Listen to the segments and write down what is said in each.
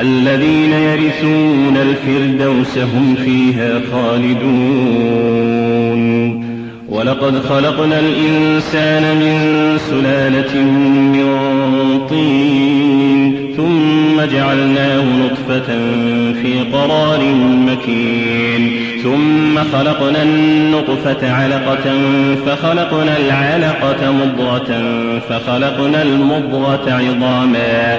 الذين يرثون الفردوس هم فيها خالدون. ولقد خلقنا الإنسان من سلالة من طين ثم جعلناه نطفة في قرار مكين. ثم خلقنا النطفة علقة فخلقنا العلقة مضغة فخلقنا المضغة عظاما.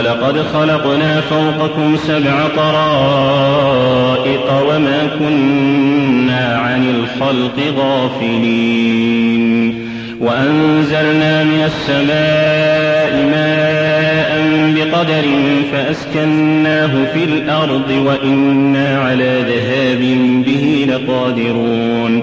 ولقد خلقنا فوقكم سبع طرائق وما كنا عن الخلق غافلين. وأنزلنا من السماء ماء بقدر فأسكناه في الأرض وإنا على ذهاب به لقادرون.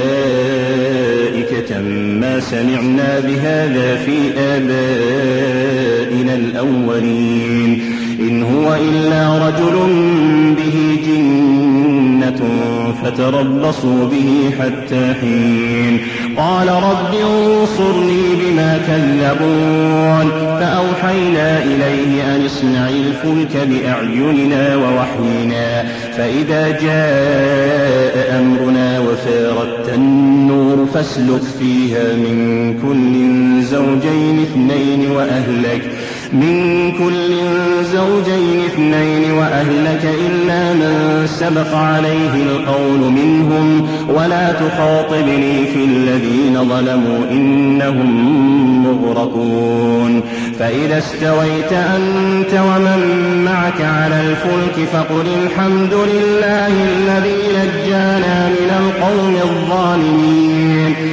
سمعنا بهذا في آبائنا الأولين. إن هو إلا رجل به جنة فتربصوا به حتى حين. قال رب انصرني بما كذبون. فأوحينا إليه أن اصنع الفلك بأعيننا ووحينا. فإذا جاء أمرنا وفارت النور فاسلك فيها من كل زوجين اثنين وأهلك. من كل زوجين اثنين وأهلك إلا من سبق عليه القول منهم ولا تخاطبني في الذين ظلموا إنهم مغرقون فإذا استويت أنت ومن معك على الفلك فقل الحمد لله الذي نجانا من القوم الظالمين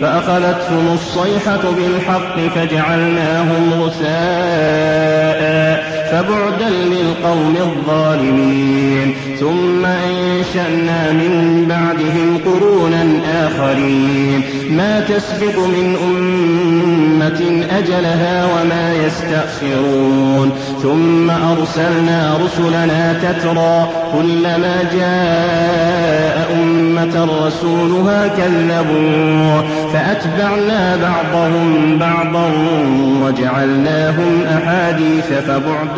فأخذتهم الصيحة بالحق فجعلناهم غثاء. فبعدا للقوم الظالمين. ثم أنشأنا من بعدهم قرونا آخرين. ما تسبق من أمة أجلها وما يستأخرون. ثم أرسلنا رسلنا تترى كلما جاء أمة رسولها كذبوه فأتبعنا بعضهم بعضا وجعلناهم أحاديث فبعدا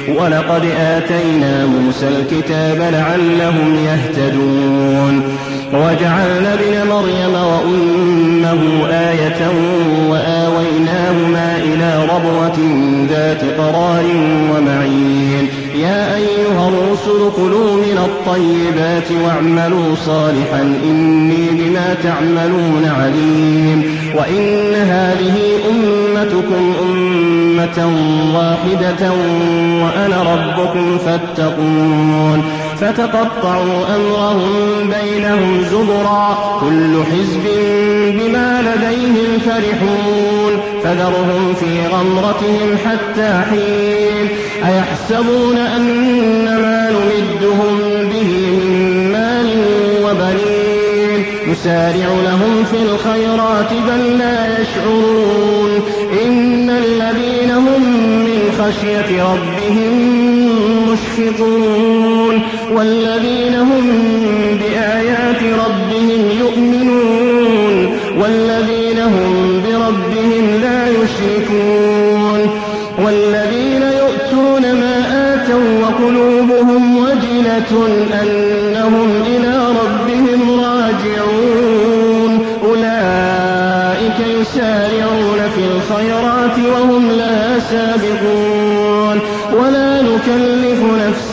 ولقد آتينا موسى الكتاب لعلهم يهتدون. وجعلنا ابن مريم وأمه آية وآويناهما إلى ربوة ذات قرار ومعين. يا أيها الرسل كلوا من الطيبات واعملوا صالحا إني بما تعملون عليم. وإن هذه أمتكم أمة واحدة وأنا ربكم فاتقون. فتقطعوا أمرهم بينهم زبرا. كل حزب بما لديهم فرحون. فذرهم في غمرتهم حتى حين. أيحسبون أن ما نمدهم به من مال نسارع لهم في الخيرات بل لا يشعرون إن الذين هم من خشية ربهم مشفقون والذين هم بآيات ربهم يؤمنون والذين هم بربهم لا يشركون والذين يؤتون ما آتوا وقلوبهم وجلة أنهم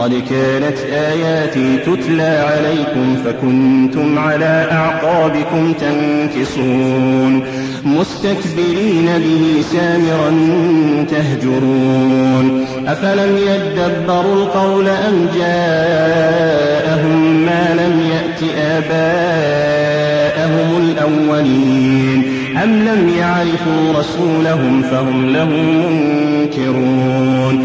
قد كانت آياتي تتلى عليكم فكنتم على أعقابكم تنكصون مستكبرين به سامرا تهجرون أفلم يدبروا القول أم جاءهم ما لم يأت آباءهم الأولين أم لم يعرفوا رسولهم فهم له منكرون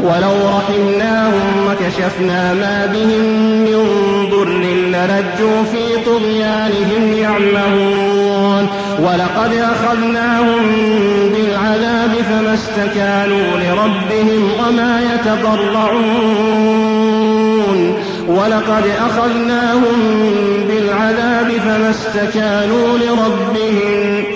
ولو رحمناهم وكشفنا ما بهم من ضر لرجوا في طغيانهم يعمهون. ولقد أخذناهم بالعذاب فما استكانوا لربهم وما يتضرعون. ولقد أخذناهم بالعذاب فما استكانوا لربهم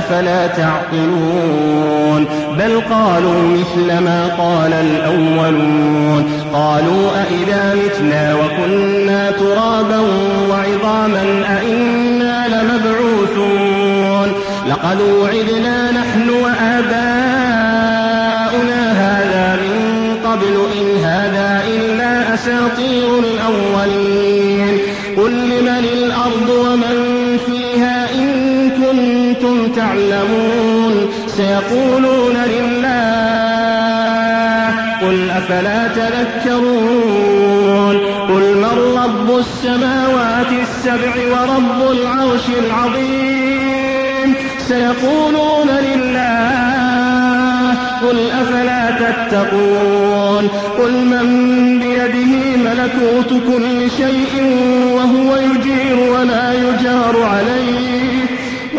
أفلا تعقلون بل قالوا مثل ما قال الأولون قالوا أئذا متنا وكنا ترابا وعظاما أئنا لمبعوثون لقد وعدنا نحن وآباؤنا هذا من قبل إن هذا إلا أساطير الأولين قل لمن الأرض ومن كنتم تعلمون سيقولون لله قل أفلا تذكرون قل من رب السماوات السبع ورب العرش العظيم سيقولون لله قل أفلا تتقون قل من بيده ملكوت كل شيء وهو يجير ولا يجار عليه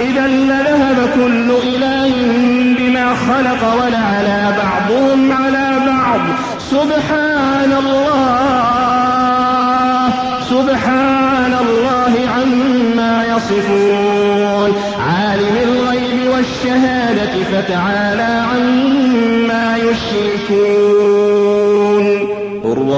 إذا لذهب كل إله بما خلق ولعلى بعضهم على بعض. سبحان الله سبحان الله عما يصفون. عالم الغيب والشهادة فتعالى عما يشركون.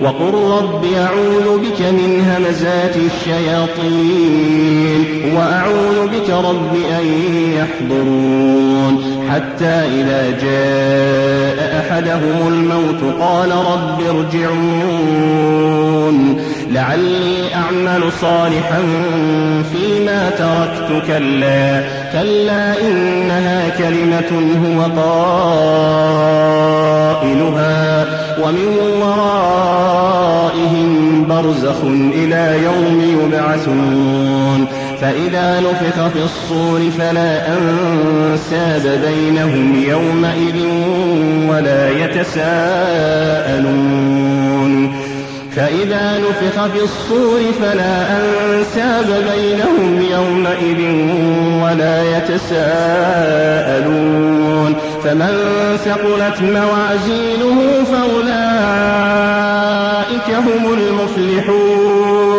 وقل رب أعوذ بك من همزات الشياطين وأعوذ بك رب أن يحضرون حتى إذا جاء أحدهم الموت قال رب ارجعون لعلي أعمل صالحا فيما تركت كلا كلا إنها كلمة هو قائلها ومن برزخ إلى يوم يبعثون. فإذا نفخ في الصور فلا أنساب بينهم يومئذ ولا يتساءلون. فإذا نفخ في الصور فلا أنساب بينهم يومئذ ولا يتساءلون. فمن ثقلت موازينه فأولئك هم المفلحون.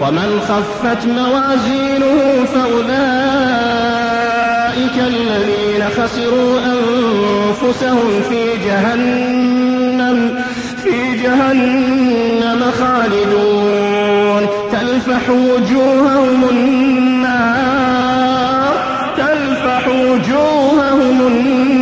ومن خفت موازينه فأولئك الذين خسروا أنفسهم في جهنم في جهنم خالدون. تلفح وجوههم النار تلفح وجوههم النار.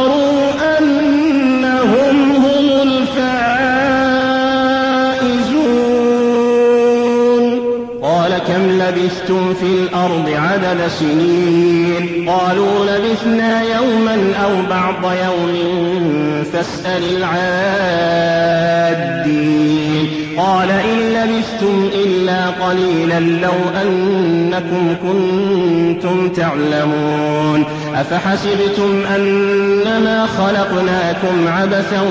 قال كم لبثتم في الأرض عدد سنين؟ قالوا لبثنا يوما أو بعض يوم فاسأل العادين. قال إن لبثتم إلا قليلا لو أنكم كنتم تعلمون. أفحسبتم أنما خلقناكم عبثا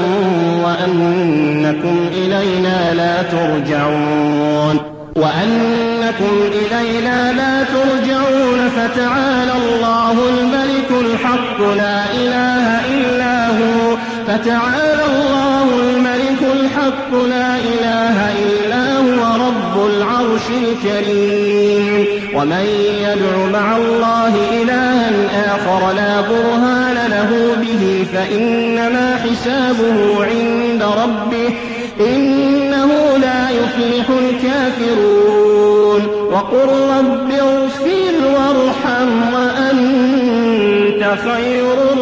وأنكم إلينا لا ترجعون. وأنكم إلينا لا ترجعون فتعالى الله الملك الحق لا إله إلا هو. فتعالى الله الملك الحق لا إله إلا هو رب العرش الكريم. ومن يدع مع الله إلها آخر لا برهان له به فإنما حسابه عند ربه. إنه لا يفلح الكافرون. وقل رب اغفر وارحم وأنت خير